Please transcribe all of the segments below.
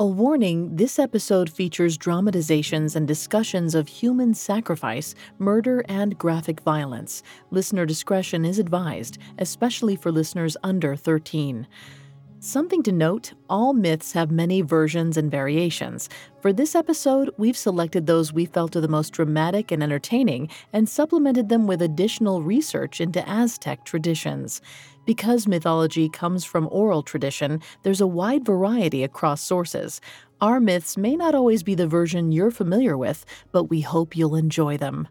A warning this episode features dramatizations and discussions of human sacrifice, murder, and graphic violence. Listener discretion is advised, especially for listeners under 13. Something to note all myths have many versions and variations. For this episode, we've selected those we felt are the most dramatic and entertaining and supplemented them with additional research into Aztec traditions. Because mythology comes from oral tradition, there's a wide variety across sources. Our myths may not always be the version you're familiar with, but we hope you'll enjoy them.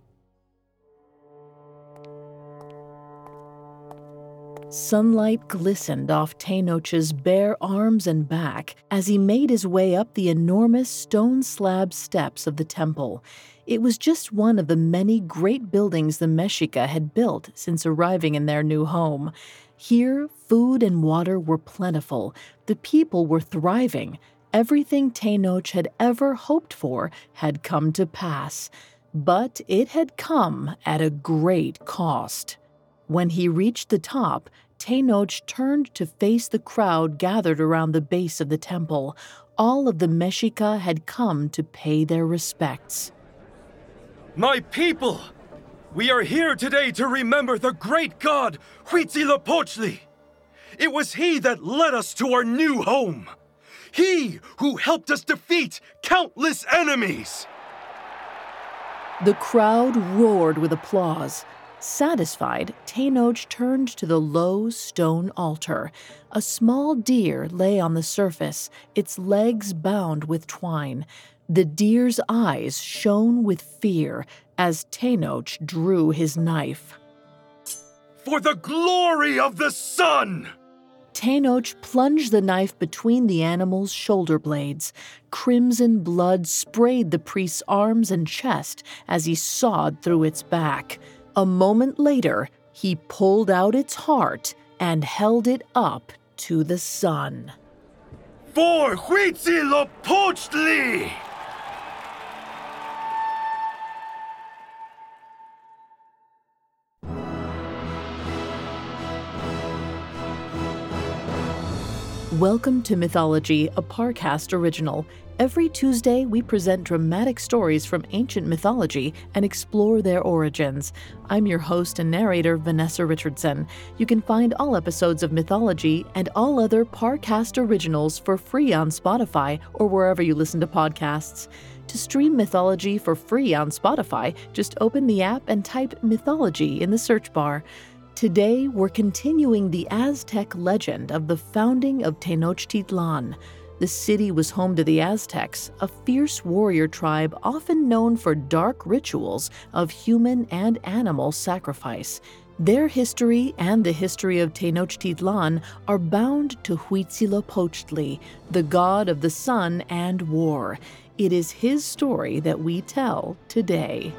Sunlight glistened off Tenoch's bare arms and back as he made his way up the enormous stone slab steps of the temple. It was just one of the many great buildings the Mexica had built since arriving in their new home. Here, food and water were plentiful, the people were thriving. Everything Tenoch had ever hoped for had come to pass, but it had come at a great cost. When he reached the top, Tenoch turned to face the crowd gathered around the base of the temple. All of the Mexica had come to pay their respects. My people! We are here today to remember the great god Huitzilopochtli. It was he that led us to our new home. He who helped us defeat countless enemies. The crowd roared with applause. Satisfied, Tenoch turned to the low stone altar. A small deer lay on the surface, its legs bound with twine. The deer's eyes shone with fear as Tenoch drew his knife. For the glory of the sun! Tenoch plunged the knife between the animal's shoulder blades. Crimson blood sprayed the priest's arms and chest as he sawed through its back. A moment later, he pulled out its heart and held it up to the sun. For Huitzilopochtli! Welcome to Mythology, a Parcast original. Every Tuesday, we present dramatic stories from ancient mythology and explore their origins. I'm your host and narrator, Vanessa Richardson. You can find all episodes of Mythology and all other Parcast originals for free on Spotify or wherever you listen to podcasts. To stream Mythology for free on Spotify, just open the app and type Mythology in the search bar. Today, we're continuing the Aztec legend of the founding of Tenochtitlan. The city was home to the Aztecs, a fierce warrior tribe often known for dark rituals of human and animal sacrifice. Their history and the history of Tenochtitlan are bound to Huitzilopochtli, the god of the sun and war. It is his story that we tell today.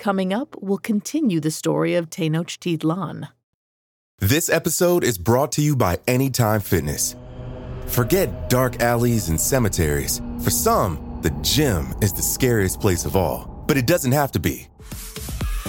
Coming up, we'll continue the story of Tenochtitlan. This episode is brought to you by Anytime Fitness. Forget dark alleys and cemeteries. For some, the gym is the scariest place of all, but it doesn't have to be.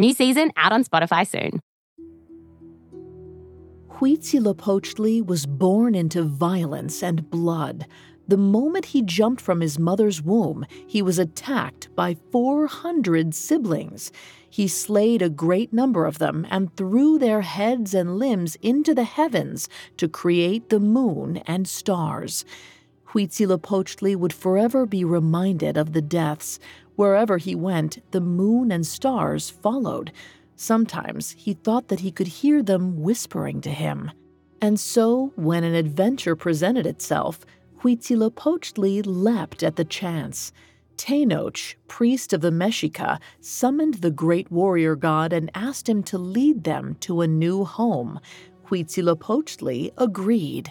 New season out on Spotify soon. Huitzilopochtli was born into violence and blood. The moment he jumped from his mother's womb, he was attacked by 400 siblings. He slayed a great number of them and threw their heads and limbs into the heavens to create the moon and stars. Huitzilopochtli would forever be reminded of the deaths. Wherever he went, the moon and stars followed. Sometimes he thought that he could hear them whispering to him. And so, when an adventure presented itself, Huitzilopochtli leapt at the chance. Tenoch, priest of the Mexica, summoned the great warrior god and asked him to lead them to a new home. Huitzilopochtli agreed.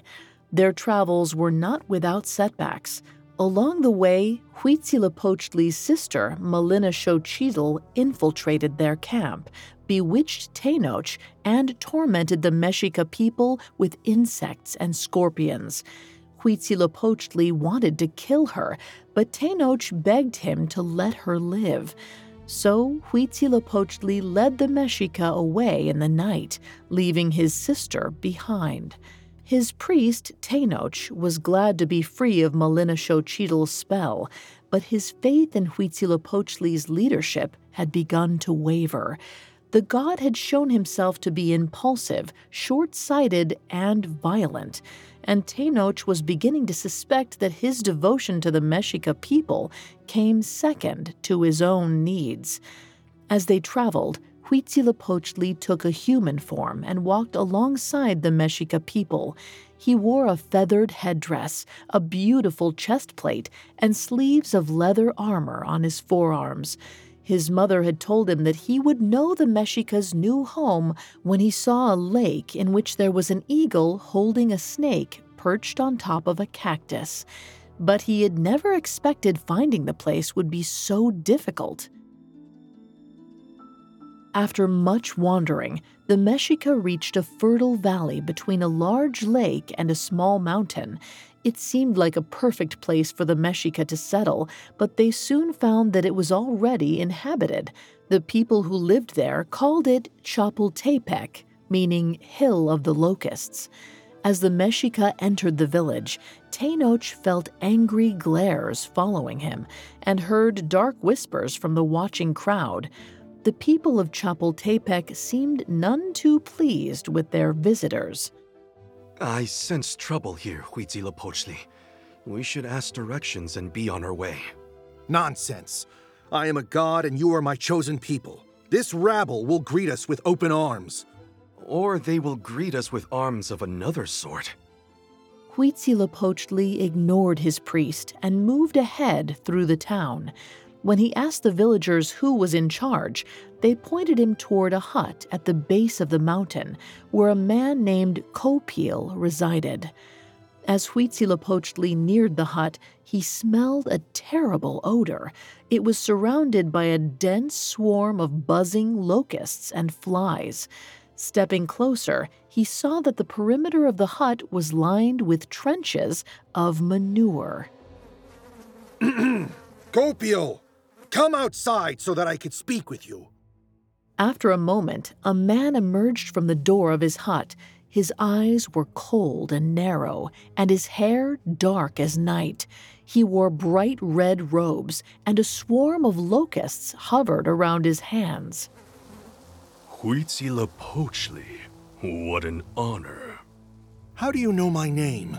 Their travels were not without setbacks. Along the way, Huitzilopochtli's sister, Malinalxochitl, infiltrated their camp, bewitched Tenoch, and tormented the Mexica people with insects and scorpions. Huitzilopochtli wanted to kill her, but Tenoch begged him to let her live. So Huitzilopochtli led the Mexica away in the night, leaving his sister behind. His priest, Tenoch, was glad to be free of Xochitl's spell, but his faith in Huitzilopochtli's leadership had begun to waver. The god had shown himself to be impulsive, short sighted, and violent, and Tenoch was beginning to suspect that his devotion to the Mexica people came second to his own needs. As they traveled, Huitzilopochtli took a human form and walked alongside the Mexica people. He wore a feathered headdress, a beautiful chest plate, and sleeves of leather armor on his forearms. His mother had told him that he would know the Mexica's new home when he saw a lake in which there was an eagle holding a snake perched on top of a cactus. But he had never expected finding the place would be so difficult. After much wandering, the Mexica reached a fertile valley between a large lake and a small mountain. It seemed like a perfect place for the Mexica to settle, but they soon found that it was already inhabited. The people who lived there called it Chapultepec, meaning Hill of the Locusts. As the Mexica entered the village, Tenoch felt angry glares following him and heard dark whispers from the watching crowd the people of Chapultepec seemed none too pleased with their visitors. I sense trouble here, Huitzilopochtli. We should ask directions and be on our way. Nonsense. I am a god and you are my chosen people. This rabble will greet us with open arms. Or they will greet us with arms of another sort. Huitzilopochtli ignored his priest and moved ahead through the town. When he asked the villagers who was in charge, they pointed him toward a hut at the base of the mountain where a man named Copil resided. As Huitzilopochtli neared the hut, he smelled a terrible odor. It was surrounded by a dense swarm of buzzing locusts and flies. Stepping closer, he saw that the perimeter of the hut was lined with trenches of manure. Copil, Come outside so that I could speak with you. After a moment, a man emerged from the door of his hut. His eyes were cold and narrow, and his hair dark as night. He wore bright red robes, and a swarm of locusts hovered around his hands. Huitzilopochtli, what an honor. How do you know my name?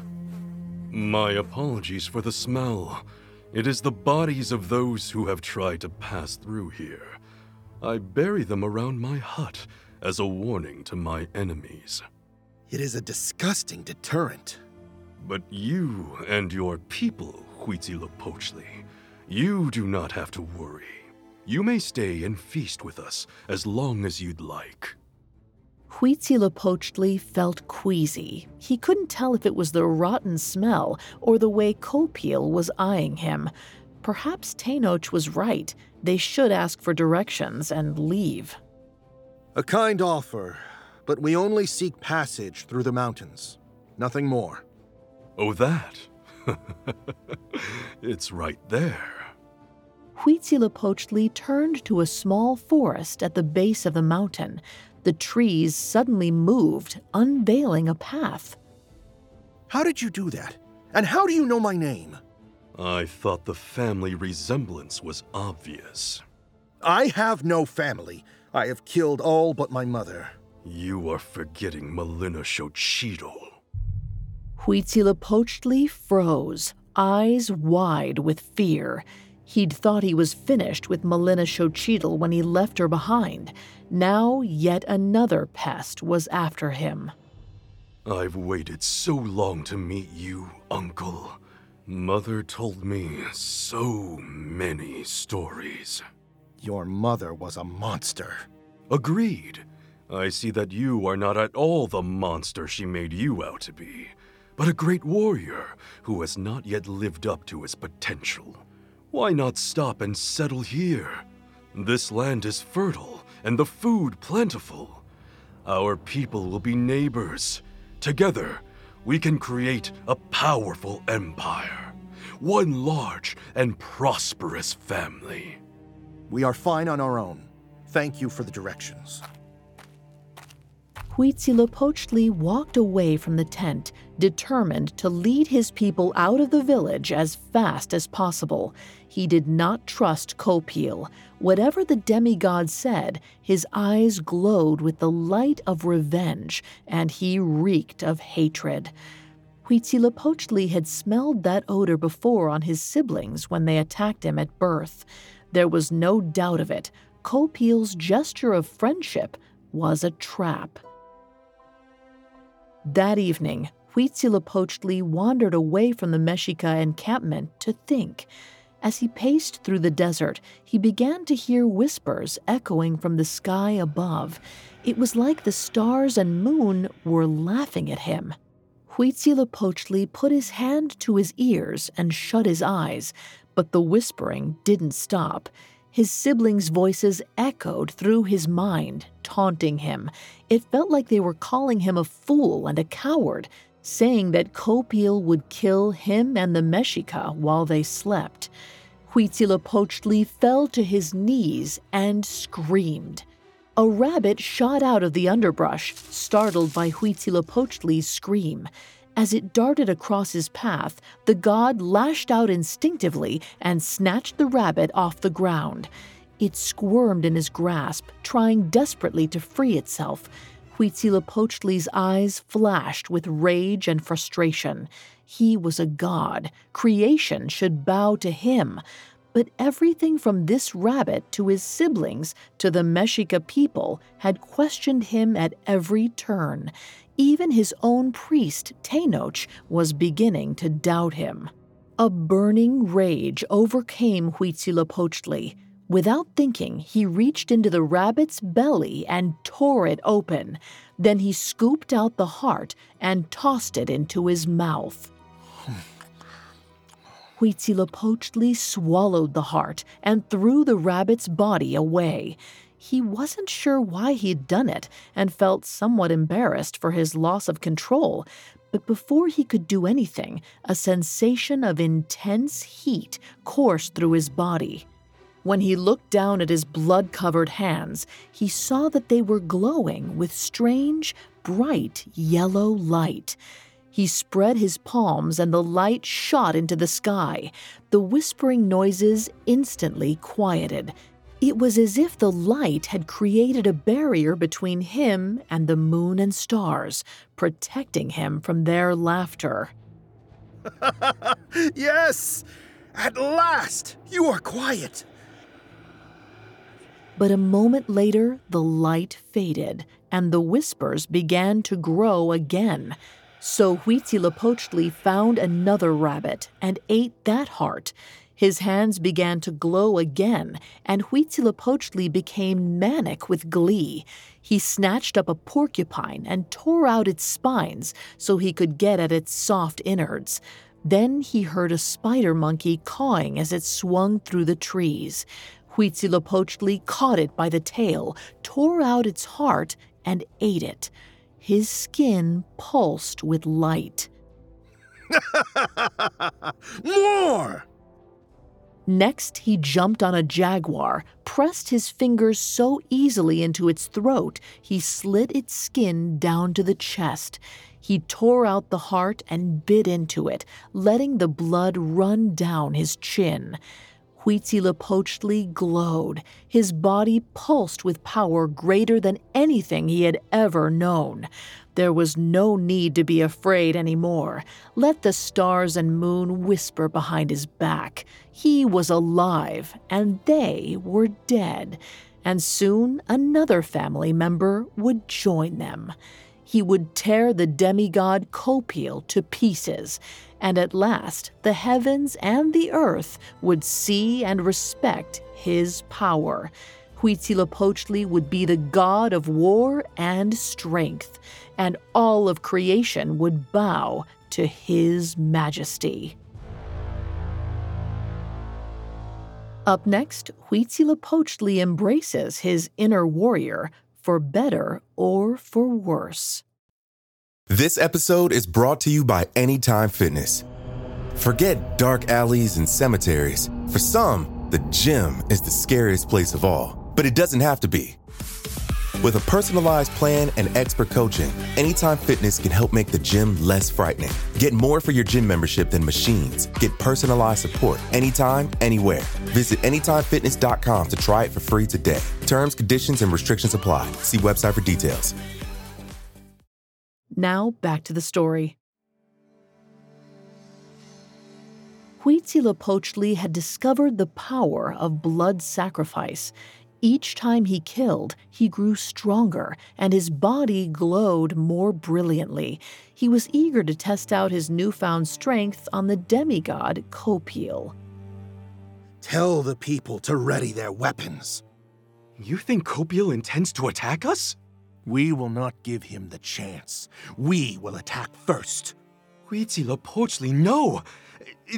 My apologies for the smell. It is the bodies of those who have tried to pass through here. I bury them around my hut as a warning to my enemies. It is a disgusting deterrent. But you and your people, Huitzilopochtli, you do not have to worry. You may stay and feast with us as long as you'd like. Huitzilopochtli felt queasy. He couldn't tell if it was the rotten smell or the way Copil was eyeing him. Perhaps Tenoch was right. They should ask for directions and leave. A kind offer, but we only seek passage through the mountains. Nothing more. Oh, that? it's right there. Huitzilopochtli turned to a small forest at the base of the mountain. The trees suddenly moved, unveiling a path. How did you do that? And how do you know my name? I thought the family resemblance was obvious. I have no family. I have killed all but my mother. You are forgetting Malinalxochitl. Huitzilopochtli froze, eyes wide with fear. He'd thought he was finished with Malinalxochitl when he left her behind. Now, yet another pest was after him. I've waited so long to meet you, Uncle. Mother told me so many stories. Your mother was a monster. Agreed. I see that you are not at all the monster she made you out to be, but a great warrior who has not yet lived up to his potential. Why not stop and settle here? This land is fertile and the food plentiful. Our people will be neighbors. Together, we can create a powerful empire, one large and prosperous family. We are fine on our own. Thank you for the directions. Huitzilopochtli walked away from the tent, determined to lead his people out of the village as fast as possible. He did not trust Copil. Whatever the demigod said, his eyes glowed with the light of revenge, and he reeked of hatred. Huitzilopochtli had smelled that odor before on his siblings when they attacked him at birth. There was no doubt of it. Copil's gesture of friendship was a trap. That evening, Huitzilopochtli wandered away from the Mexica encampment to think. As he paced through the desert, he began to hear whispers echoing from the sky above. It was like the stars and moon were laughing at him. Huitzilopochtli put his hand to his ears and shut his eyes, but the whispering didn't stop. His siblings' voices echoed through his mind, taunting him. It felt like they were calling him a fool and a coward, saying that Copil would kill him and the Mexica while they slept. Huitzilopochtli fell to his knees and screamed. A rabbit shot out of the underbrush, startled by Huitzilopochtli's scream. As it darted across his path, the god lashed out instinctively and snatched the rabbit off the ground. It squirmed in his grasp, trying desperately to free itself. Huitzilopochtli's eyes flashed with rage and frustration. He was a god. Creation should bow to him. But everything from this rabbit to his siblings to the Mexica people had questioned him at every turn. Even his own priest, Tenoch, was beginning to doubt him. A burning rage overcame Huitzilopochtli. Without thinking, he reached into the rabbit's belly and tore it open. Then he scooped out the heart and tossed it into his mouth. Huitzilopochtli swallowed the heart and threw the rabbit's body away. He wasn't sure why he'd done it and felt somewhat embarrassed for his loss of control. But before he could do anything, a sensation of intense heat coursed through his body. When he looked down at his blood covered hands, he saw that they were glowing with strange, bright yellow light. He spread his palms and the light shot into the sky. The whispering noises instantly quieted. It was as if the light had created a barrier between him and the moon and stars, protecting him from their laughter. yes! At last! You are quiet! But a moment later, the light faded, and the whispers began to grow again. So Huitzilopochtli found another rabbit and ate that heart. His hands began to glow again, and Huitzilopochtli became manic with glee. He snatched up a porcupine and tore out its spines so he could get at its soft innards. Then he heard a spider monkey cawing as it swung through the trees. Huitzilopochtli caught it by the tail, tore out its heart, and ate it. His skin pulsed with light. More! Next, he jumped on a jaguar, pressed his fingers so easily into its throat, he slit its skin down to the chest. He tore out the heart and bit into it, letting the blood run down his chin. Huitzilopochtli glowed. His body pulsed with power greater than anything he had ever known. There was no need to be afraid anymore. Let the stars and moon whisper behind his back. He was alive, and they were dead. And soon another family member would join them. he would tear the demigod Copil to pieces, and at last the heavens and the earth would see and respect his power. Huitzilopochtli would be the god of war and strength, and all of creation would bow to his majesty. Up next, Huitzilopochtli embraces his inner warrior, for better or for worse. This episode is brought to you by Anytime Fitness. Forget dark alleys and cemeteries. For some, the gym is the scariest place of all, but it doesn't have to be. With a personalized plan and expert coaching, Anytime Fitness can help make the gym less frightening. Get more for your gym membership than machines. Get personalized support anytime, anywhere. Visit AnytimeFitness.com to try it for free today. Terms, conditions, and restrictions apply. See website for details. Now back to the story. Huitzilopochtli had discovered the power of blood sacrifice. Each time he killed, he grew stronger and his body glowed more brilliantly. He was eager to test out his newfound strength on the demigod Copil. Tell the people to ready their weapons. You think Copil intends to attack us? We will not give him the chance. We will attack first. Huitzilopochtli, no!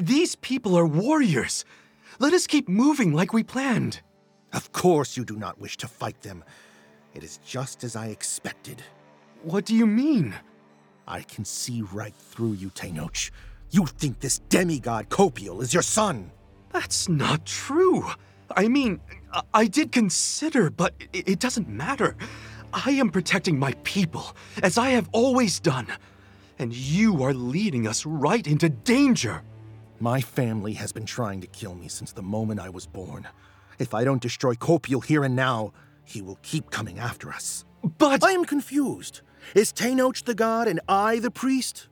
These people are warriors. Let us keep moving like we planned. Of course you do not wish to fight them. It is just as I expected. What do you mean? I can see right through you, Tenoch. You think this demigod Copil is your son. That's not true. I mean, I, did consider, but it doesn't matter. I am protecting my people, as I have always done. And you are leading us right into danger. My family has been trying to kill me since the moment I was born. If I don't destroy Copil here and now, he will keep coming after us. But I am confused. Is Tenoch the god and I the priest?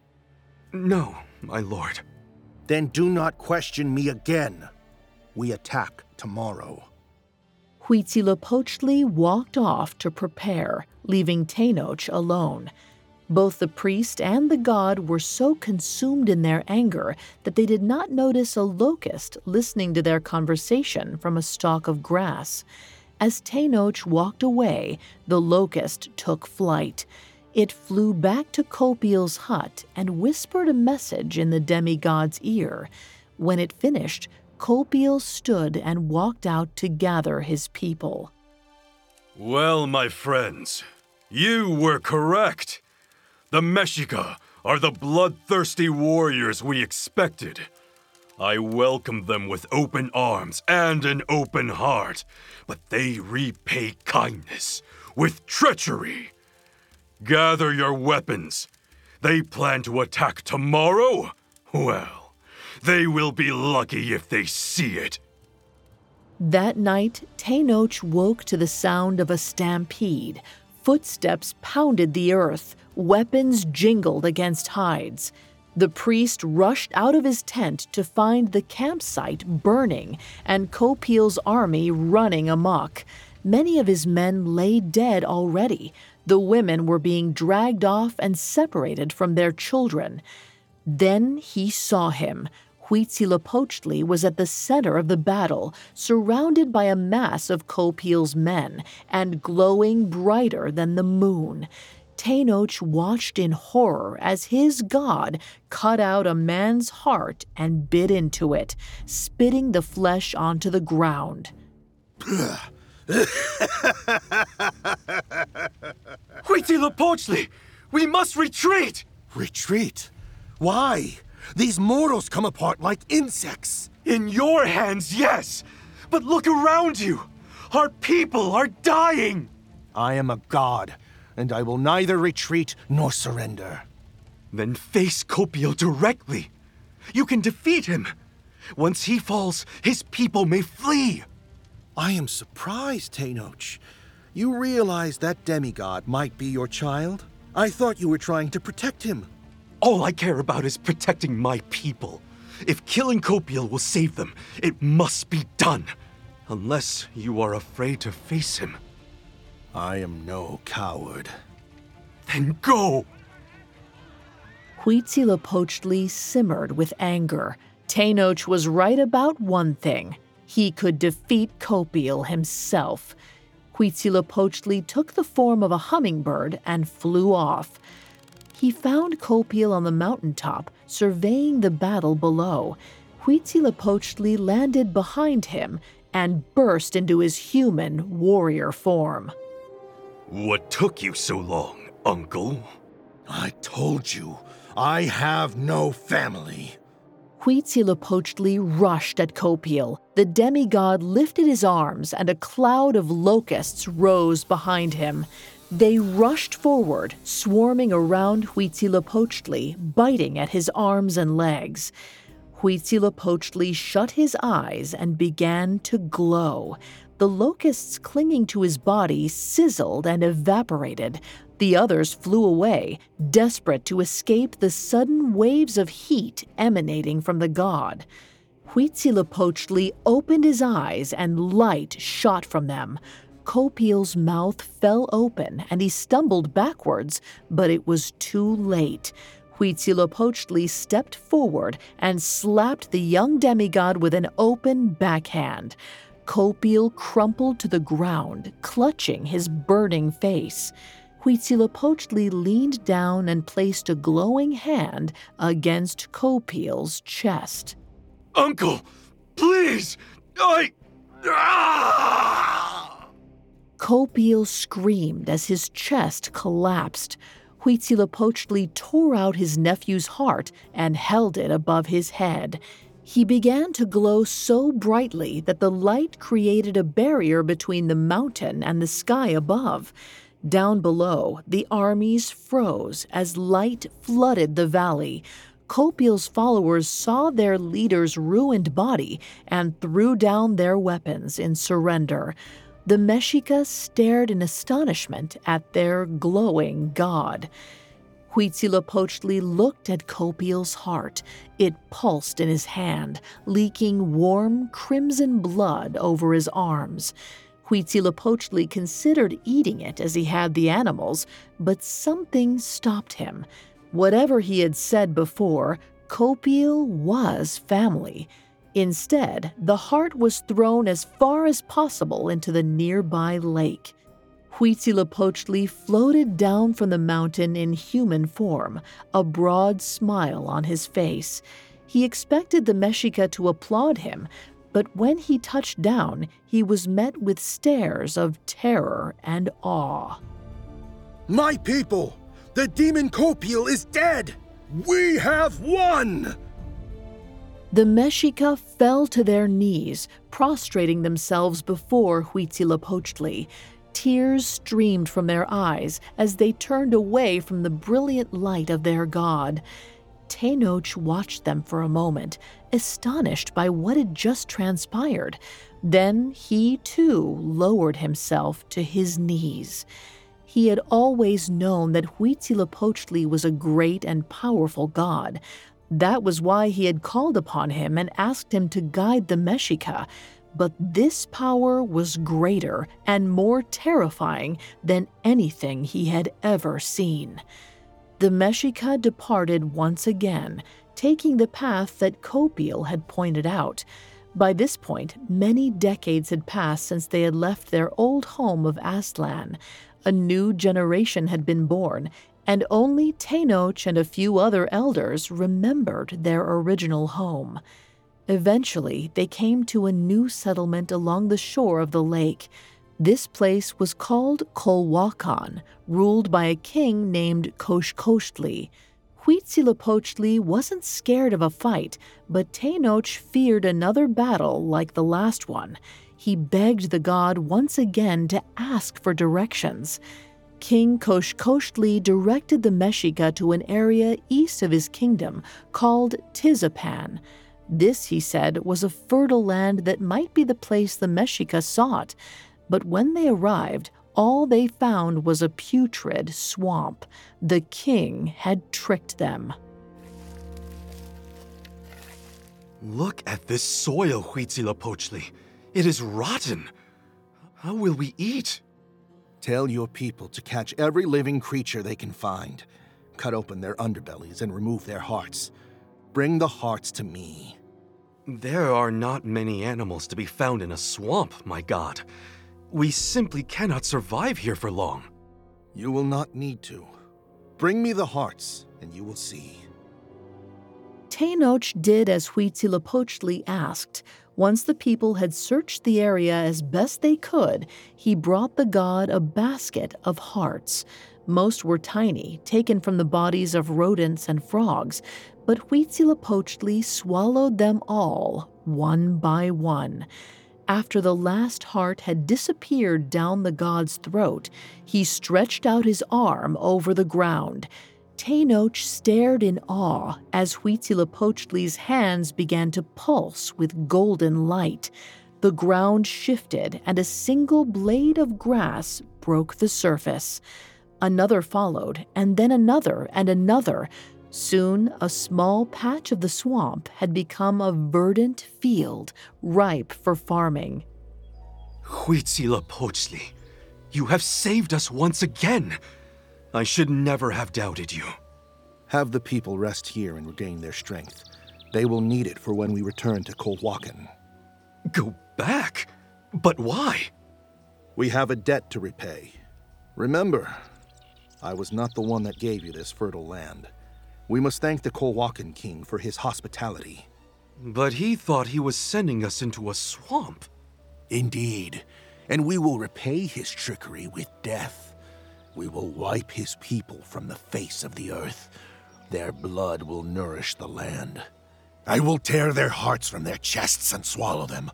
No, my lord. Then do not question me again. We attack tomorrow. Huitzilopochtli walked off to prepare, leaving Tenoch alone. Both the priest and the god were so consumed in their anger that they did not notice a locust listening to their conversation from a stalk of grass. As Tenoch walked away, the locust took flight. It flew back to Copil's hut and whispered a message in the demigod's ear. When it finished, Copil stood and walked out to gather his people. Well, my friends, you were correct. The Mexica are the bloodthirsty warriors we expected. I welcomed them with open arms and an open heart, but they repay kindness with treachery. Gather your weapons. They plan to attack tomorrow? Well, they will be lucky if they see it. That night, Tenoch woke to the sound of a stampede. Footsteps pounded the earth, weapons jingled against hides. The priest rushed out of his tent to find the campsite burning and Copil's army running amok. Many of his men lay dead already. The women were being dragged off and separated from their children. Then he saw him. Huitzilopochtli was at the center of the battle, surrounded by a mass of Copil's men and glowing brighter than the moon. Tenoch watched in horror as his god cut out a man's heart and bit into it, spitting the flesh onto the ground. Huitzilopochtli! We must retreat! Retreat? Why? These mortals come apart like insects. In your hands, yes! But look around you! Our people are dying! I am a god, and I will neither retreat nor surrender. Then face Copil directly. You can defeat him. Once he falls, his people may flee. I am surprised, Tenoch. You realize that demigod might be your child? I thought you were trying to protect him. All I care about is protecting my people. If killing Copil will save them, it must be done. Unless you are afraid to face him. I am no coward. Then go! Huitzilopochtli simmered with anger. Tenoch was right about one thing. He could defeat Copil himself. Huitzilopochtli took the form of a hummingbird and flew off. He found Copil on the mountaintop, surveying the battle below. Huitzilopochtli landed behind him and burst into his human warrior form. What took you so long, Uncle? I told you, I have no family. Huitzilopochtli rushed at Copil. The demigod lifted his arms, and a cloud of locusts rose behind him. They rushed forward, swarming around Huitzilopochtli, biting at his arms and legs. Huitzilopochtli shut his eyes and began to glow. The locusts clinging to his body sizzled and evaporated. The others flew away, desperate to escape the sudden waves of heat emanating from the god. Huitzilopochtli opened his eyes and light shot from them. Copil's mouth fell open and he stumbled backwards, but it was too late. Huitzilopochtli stepped forward and slapped the young demigod with an open backhand. Copil crumpled to the ground, clutching his burning face. Huitzilopochtli leaned down and placed a glowing hand against Copil's chest. Uncle, please! I. Ah! Copil screamed as his chest collapsed. Huitzilopochtli tore out his nephew's heart and held it above his head. He began to glow so brightly that the light created a barrier between the mountain and the sky above. Down below, the armies froze as light flooded the valley. Copil's followers saw their leader's ruined body and threw down their weapons in surrender. The Mexica stared in astonishment at their glowing god. Huitzilopochtli looked at Copil's heart. It pulsed in his hand, leaking warm crimson blood over his arms. Huitzilopochtli considered eating it as he had the animals, but something stopped him. Whatever he had said before, Copil was family. Instead, the heart was thrown as far as possible into the nearby lake. Huitzilopochtli floated down from the mountain in human form, a broad smile on his face. He expected the Mexica to applaud him, but when he touched down, he was met with stares of terror and awe. My people, the demon Copil is dead! We have won! The Mexica fell to their knees, prostrating themselves before Huitzilopochtli. Tears streamed from their eyes as they turned away from the brilliant light of their god. Tenoch watched them for a moment, astonished by what had just transpired. Then he too lowered himself to his knees. He had always known that Huitzilopochtli was a great and powerful god. That was why he had called upon him and asked him to guide the Mexica. But this power was greater and more terrifying than anything he had ever seen. The Mexica departed once again, taking the path that Copil had pointed out. By this point, many decades had passed since they had left their old home of Aztlan. A new generation had been born, and only Tenoch and a few other elders remembered their original home. Eventually, they came to a new settlement along the shore of the lake. This place was called Colhuacan, ruled by a king named Coxcoxtli. Huitzilopochtli wasn't scared of a fight, but Tenoch feared another battle like the last one. He begged the god once again to ask for directions. King Coxcoxtli directed the Mexica to an area east of his kingdom called Tizapan. This, he said, was a fertile land that might be the place the Mexica sought. But when they arrived, all they found was a putrid swamp. The king had tricked them. Look at this soil, Huitzilopochtli. It is rotten. How will we eat? Tell your people to catch every living creature they can find, cut open their underbellies, and remove their hearts. Bring the hearts to me. There are not many animals to be found in a swamp, my god. We simply cannot survive here for long. You will not need to. Bring me the hearts, and you will see. Tenoch did as Huitzilopochtli asked. Once the people had searched the area as best they could, he brought the god a basket of hearts. Most were tiny, taken from the bodies of rodents and frogs, but Huitzilopochtli swallowed them all, one by one. After the last heart had disappeared down the god's throat, he stretched out his arm over the ground. Tenoch stared in awe as Huitzilopochtli's hands began to pulse with golden light. The ground shifted, and a single blade of grass broke the surface. Another followed, and then another and another. Soon, a small patch of the swamp had become a verdant field, ripe for farming. Huitzilopochtli, you have saved us once again. I should never have doubted you. Have the people rest here and regain their strength. They will need it for when we return to Colhuacan. Go back? But why? We have a debt to repay. Remember, I was not the one that gave you this fertile land. We must thank the Colhuacan king for his hospitality. But he thought he was sending us into a swamp. Indeed, and we will repay his trickery with death. We will wipe his people from the face of the earth. Their blood will nourish the land. I will tear their hearts from their chests and swallow them,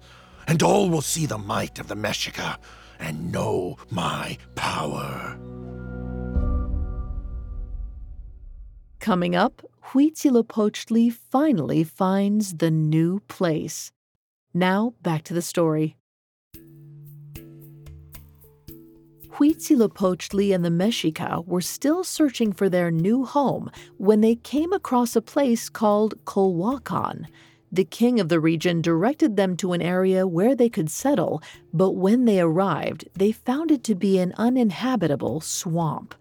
and all will see the might of the Mexica and know my power. Coming up, Huitzilopochtli finally finds the new place. Now, back to the story. Huitzilopochtli and the Mexica were still searching for their new home when they came across a place called Colhuacan. The king of the region directed them to an area where they could settle, but when they arrived, they found it to be an uninhabitable swamp.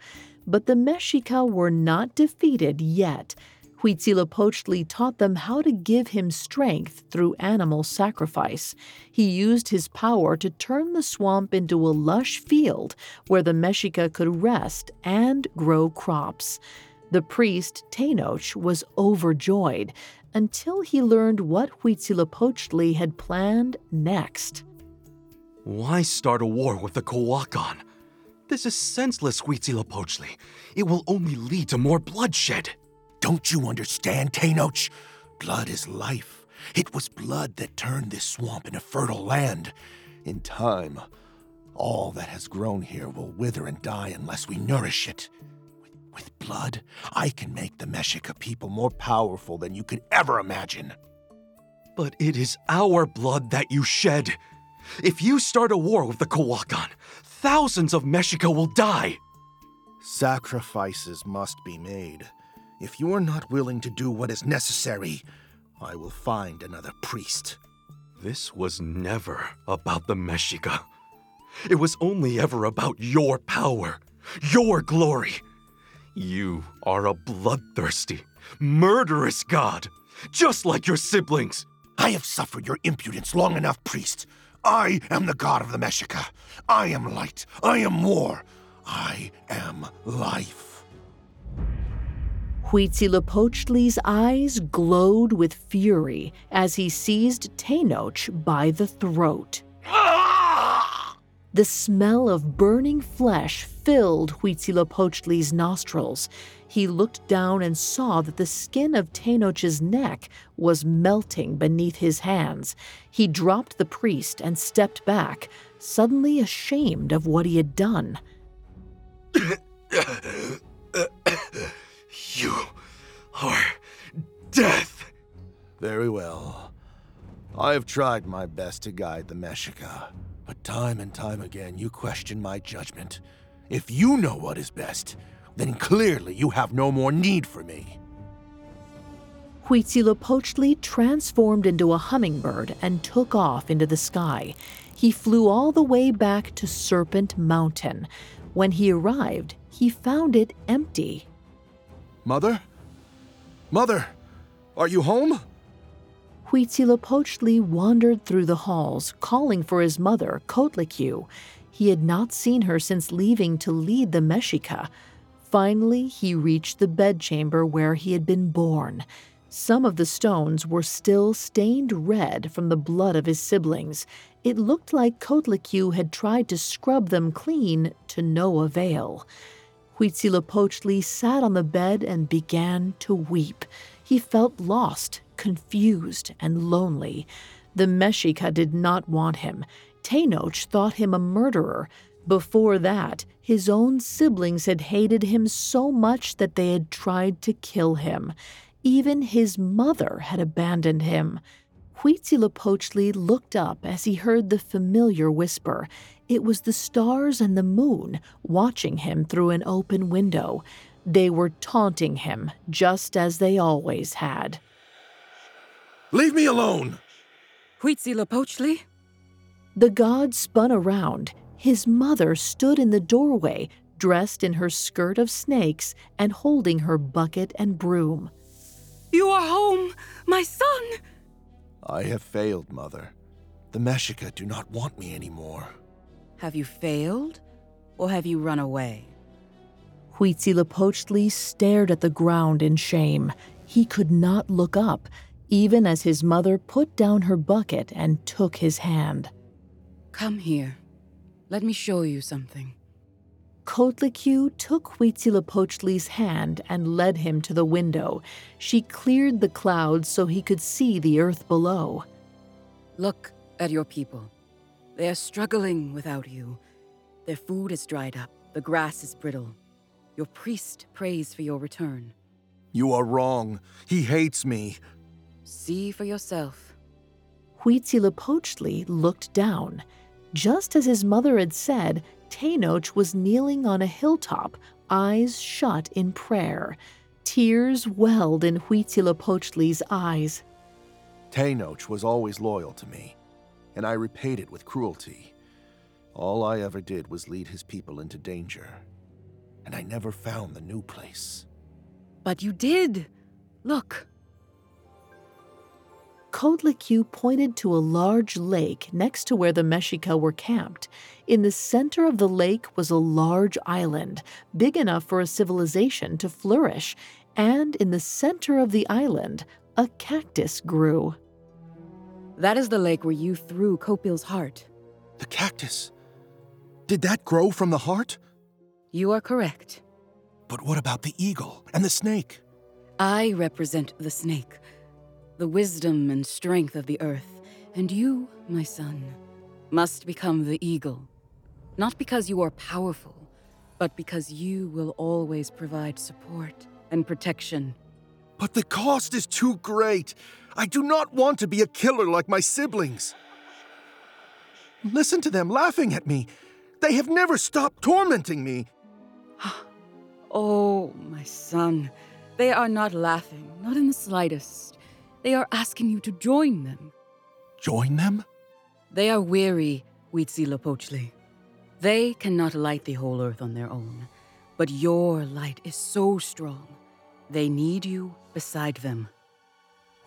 But the Mexica were not defeated yet. Huitzilopochtli taught them how to give him strength through animal sacrifice. He used his power to turn the swamp into a lush field where the Mexica could rest and grow crops. The priest, Tenoch, was overjoyed until he learned what Huitzilopochtli had planned next. Why start a war with the Colhuacan? This is senseless, Huitzilopochtli. It will only lead to more bloodshed. Don't you understand, Tenoch? Blood is life. It was blood that turned this swamp into fertile land. In time, all that has grown here will wither and die unless we nourish it. With, blood, I can make the Mexica people more powerful than you could ever imagine. But it is our blood that you shed. If you start a war with the Colhuacan, thousands of Mexica will die. Sacrifices must be made. If you are not willing to do what is necessary, I will find another priest. This was never about the Mexica. It was only ever about your power, your glory. You are a bloodthirsty, murderous god, just like your siblings. I have suffered your impudence long enough, priest. I am the god of the Mexica. I am light. I am war. I am life. Huitzilopochtli's eyes glowed with fury as he seized Tenoch by the throat. Ah! The smell of burning flesh filled Huitzilopochtli's nostrils. He looked down and saw that the skin of Tenoch's neck was melting beneath his hands. He dropped the priest and stepped back, suddenly ashamed of what he had done. You are death. Very well. I have tried my best to guide the Mexica, but time and time again you question my judgment. If you know what is best, then clearly you have no more need for me. Huitzilopochtli transformed into a hummingbird and took off into the sky. He flew all the way back to Serpent Mountain. When he arrived, he found it empty. Mother? Mother, are you home? Huitzilopochtli wandered through the halls, calling for his mother, Coatlicue. He had not seen her since leaving to lead the Mexica. Finally, he reached the bedchamber where he had been born. Some of the stones were still stained red from the blood of his siblings. It looked like Coatlicue had tried to scrub them clean to no avail. Huitzilopochtli sat on the bed and began to weep. He felt lost, confused, and lonely. The Mexica did not want him. Tenoch thought him a murderer. Before that, his own siblings had hated him so much that they had tried to kill him. Even his mother had abandoned him. Huitzilopochtli looked up as he heard the familiar whisper. It was the stars and the moon watching him through an open window. They were taunting him, just as they always had. Leave me alone! Huitzilopochtli? The god spun around. His mother stood in the doorway, dressed in her skirt of snakes and holding her bucket and broom. You are home, my son! I have failed, Mother. The Mexica do not want me anymore. Have you failed, or have you run away? Huitzilopochtli stared at the ground in shame. He could not look up, even as his mother put down her bucket and took his hand. Come here. Let me show you something. Coatlicue took Huitzilopochtli's hand and led him to the window. She cleared the clouds so he could see the earth below. Look at your people. They are struggling without you. Their food is dried up, the grass is brittle. Your priest prays for your return. You are wrong. He hates me. See for yourself. Huitzilopochtli looked down. Just as his mother had said, Tenoch was kneeling on a hilltop, eyes shut in prayer. Tears welled in Huitzilopochtli's eyes. Tenoch was always loyal to me, and I repaid it with cruelty. All I ever did was lead his people into danger, and I never found the new place. But you did! Look! Coatlicue pointed to a large lake next to where the Mexica were camped. In the center of the lake was a large island, big enough for a civilization to flourish, and in the center of the island, a cactus grew. That is the lake where you threw Copil's heart. The cactus? Did that grow from the heart? You are correct. But what about the eagle and the snake? I represent the snake, the wisdom and strength of the earth, and you, my son, must become the eagle. Not because you are powerful, but because you will always provide support and protection. But the cost is too great. I do not want to be a killer like my siblings. Listen to them laughing at me. They have never stopped tormenting me. oh, my son. They are not laughing, not in the slightest. They are asking you to join them. Join them? They are weary, Huitzilopochtli. They cannot light the whole earth on their own, but your light is so strong. They need you beside them.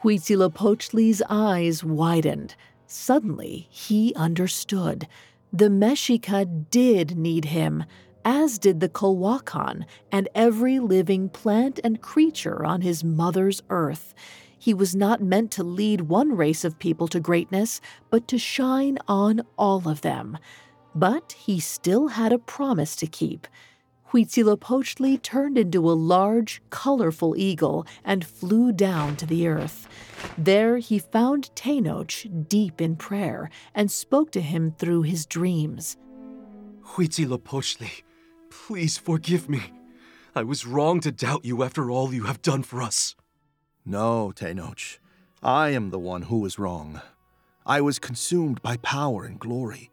Huitzilopochtli's eyes widened. Suddenly, he understood. The Mexica did need him, as did the Colhuacan and every living plant and creature on his mother's earth. He was not meant to lead one race of people to greatness, but to shine on all of them. But he still had a promise to keep. Huitzilopochtli turned into a large, colorful eagle and flew down to the earth. There he found Tenoch deep in prayer and spoke to him through his dreams. Huitzilopochtli, please forgive me. I was wrong to doubt you after all you have done for us. No, Tenoch. I am the one who was wrong. I was consumed by power and glory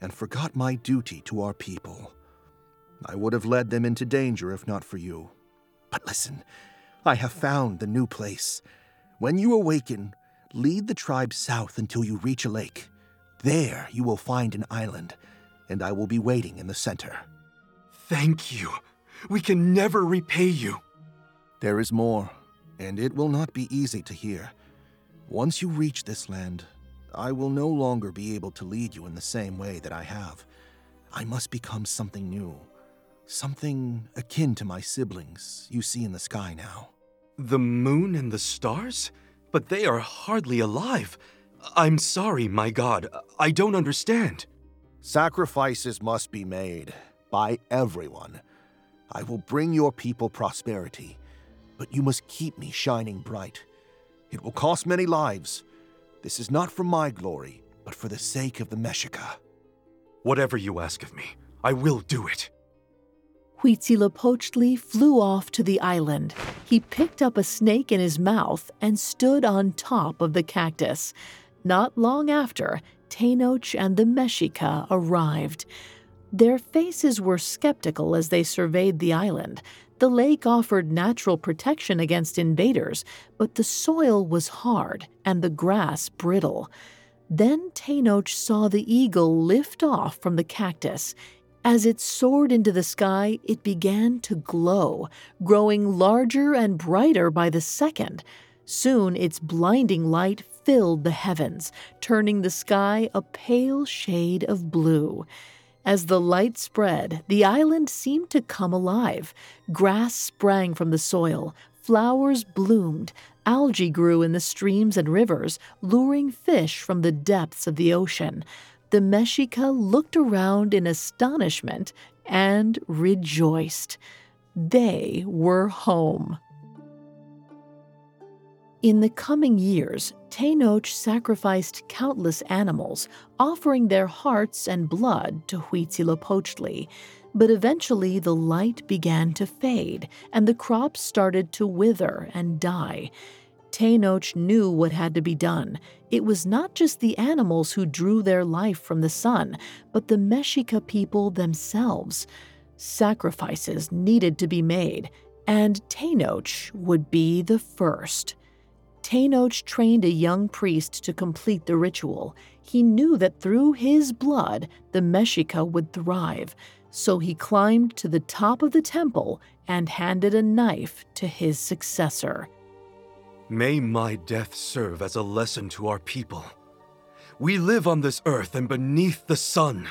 and forgot my duty to our people. I would have led them into danger if not for you. But listen, I have found the new place. When you awaken, lead the tribe south until you reach a lake. There you will find an island, and I will be waiting in the center. Thank you. We can never repay you. There is more, and it will not be easy to hear. Once you reach this land, I will no longer be able to lead you in the same way that I have. I must become something new, something akin to my siblings you see in the sky now. The moon and the stars? But they are hardly alive. I'm sorry, my god. I don't understand. Sacrifices must be made by everyone. I will bring your people prosperity, but you must keep me shining bright. It will cost many lives. This is not for my glory, but for the sake of the Mexica. Whatever you ask of me, I will do it. Huitzilopochtli flew off to the island. He picked up a snake in his mouth and stood on top of the cactus. Not long after, Tenoch and the Mexica arrived. Their faces were skeptical as they surveyed the island. The lake offered natural protection against invaders, but the soil was hard and the grass brittle. Then Tenoch saw the eagle lift off from the cactus. As it soared into the sky, it began to glow, growing larger and brighter by the second. Soon its blinding light filled the heavens, turning the sky a pale shade of blue. As the light spread, the island seemed to come alive. Grass sprang from the soil, flowers bloomed, algae grew in the streams and rivers, luring fish from the depths of the ocean. The Mexica looked around in astonishment and rejoiced. They were home. In the coming years, Tenoch sacrificed countless animals, offering their hearts and blood to Huitzilopochtli. But eventually the light began to fade, and the crops started to wither and die. Tenoch knew what had to be done. It was not just the animals who drew their life from the sun, but the Mexica people themselves. Sacrifices needed to be made, and Tenoch would be the first. Tenoch trained a young priest to complete the ritual. He knew that through his blood, the Mexica would thrive, so he climbed to the top of the temple and handed a knife to his successor. May my death serve as a lesson to our people. We live on this earth and beneath the sun.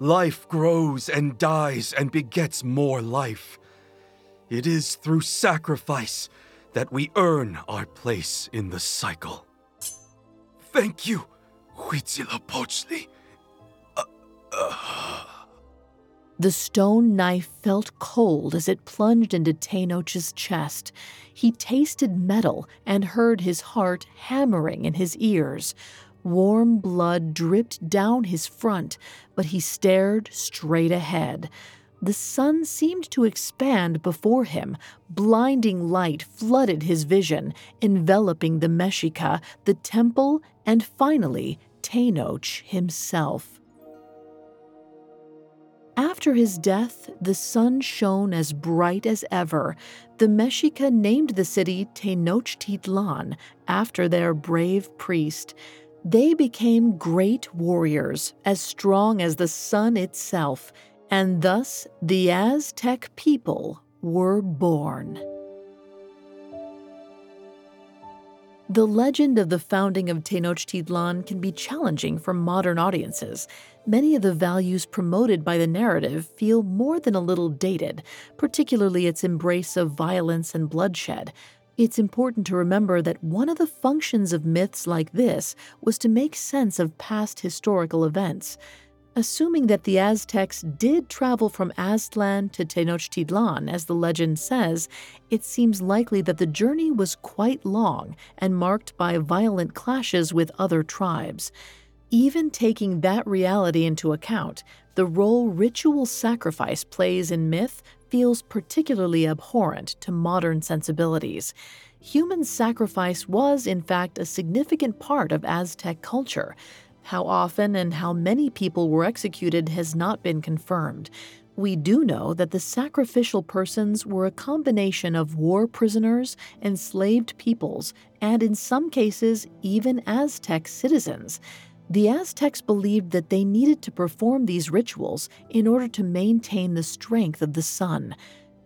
Life grows and dies and begets more life. It is through sacrifice that we earn our place in the cycle. Thank you, Huitzilopochtli. Uh, uh. The stone knife felt cold as it plunged into Tenoch's chest. He tasted metal and heard his heart hammering in his ears. Warm blood dripped down his front, but he stared straight ahead. The sun seemed to expand before him. Blinding light flooded his vision, enveloping the Mexica, the temple, and finally, Tenoch himself. After his death, the sun shone as bright as ever. The Mexica named the city Tenochtitlan after their brave priest. They became great warriors, as strong as the sun itself and thus the Aztec people were born. The legend of the founding of Tenochtitlan can be challenging for modern audiences. Many of the values promoted by the narrative feel more than a little dated, particularly its embrace of violence and bloodshed. It's important to remember that one of the functions of myths like this was to make sense of past historical events. Assuming that the Aztecs did travel from Aztlan to Tenochtitlan, as the legend says, it seems likely that the journey was quite long and marked by violent clashes with other tribes. Even taking that reality into account, the role ritual sacrifice plays in myth feels particularly abhorrent to modern sensibilities. Human sacrifice was, in fact, a significant part of Aztec culture. How often and how many people were executed has not been confirmed. We do know that the sacrificial persons were a combination of war prisoners, enslaved peoples, and in some cases, even Aztec citizens. The Aztecs believed that they needed to perform these rituals in order to maintain the strength of the sun.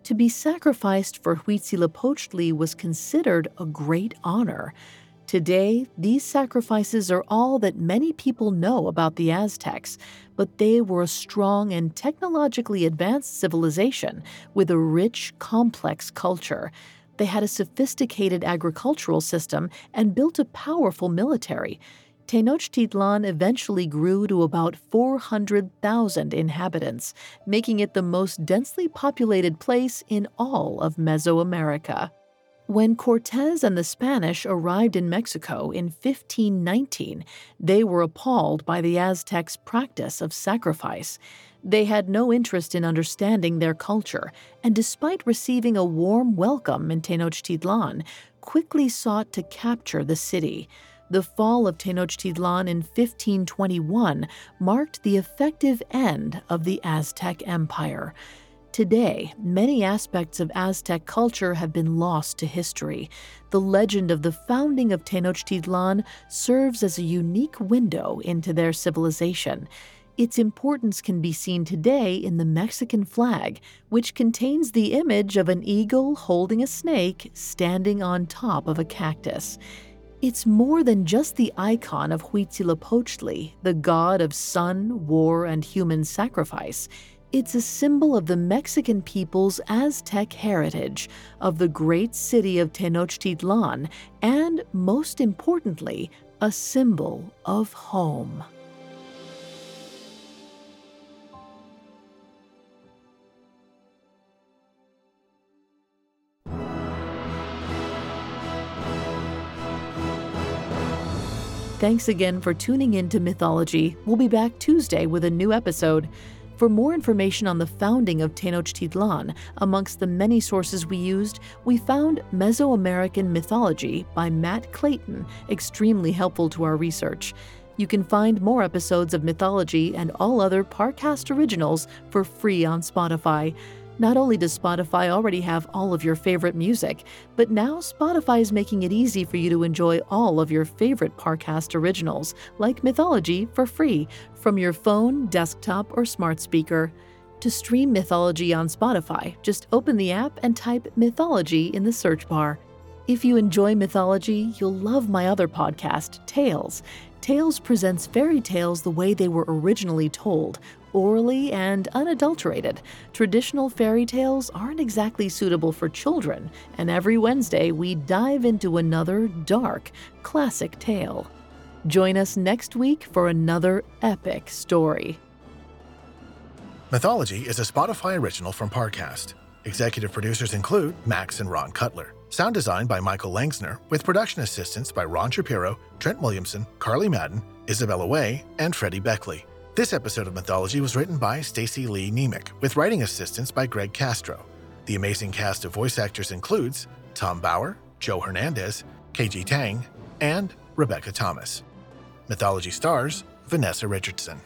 To be sacrificed for Huitzilopochtli was considered a great honor. Today, these sacrifices are all that many people know about the Aztecs, but they were a strong and technologically advanced civilization with a rich, complex culture. They had a sophisticated agricultural system and built a powerful military. Tenochtitlan eventually grew to about 400,000 inhabitants, making it the most densely populated place in all of Mesoamerica. When Cortez and the Spanish arrived in Mexico in 1519, they were appalled by the Aztecs' practice of sacrifice. They had no interest in understanding their culture, and despite receiving a warm welcome in Tenochtitlan, quickly sought to capture the city. The fall of Tenochtitlan in 1521 marked the effective end of the Aztec Empire. Today, many aspects of Aztec culture have been lost to history. The legend of the founding of Tenochtitlan serves as a unique window into their civilization. Its importance can be seen today in the Mexican flag, which contains the image of an eagle holding a snake standing on top of a cactus. It's more than just the icon of Huitzilopochtli, the god of sun, war, and human sacrifice. It's a symbol of the Mexican people's Aztec heritage, of the great city of Tenochtitlan, and, most importantly, a symbol of home. Thanks again for tuning in to Mythology. We'll be back Tuesday with a new episode. For more information on the founding of Tenochtitlan, amongst the many sources we used, we found Mesoamerican Mythology by Matt Clayton, extremely helpful to our research. You can find more episodes of Mythology and all other Parcast originals for free on Spotify. Not only does Spotify already have all of your favorite music, but now Spotify is making it easy for you to enjoy all of your favorite Parcast originals, like Mythology, for free from your phone, desktop, or smart speaker. To stream Mythology on Spotify, just open the app and type Mythology in the search bar. If you enjoy mythology, you'll love my other podcast, Tales. Tales presents fairy tales the way they were originally told, orally and unadulterated. Traditional fairy tales aren't exactly suitable for children, and every Wednesday we dive into another dark, classic tale. Join us next week for another epic story. Mythology is a Spotify original from Parcast. Executive producers include Max and Ron Cutler. Sound design by Michael Langsner, with production assistance by Ron Shapiro, Trent Williamson, Carly Madden, Isabella Way, and Freddie Beckley. This episode of Mythology was written by Stacy Lee Nemec, with writing assistance by Greg Castro. The amazing cast of voice actors includes Tom Bauer, Joe Hernandez, KG Tang, and Rebecca Thomas. Mythology stars Vanessa Richardson.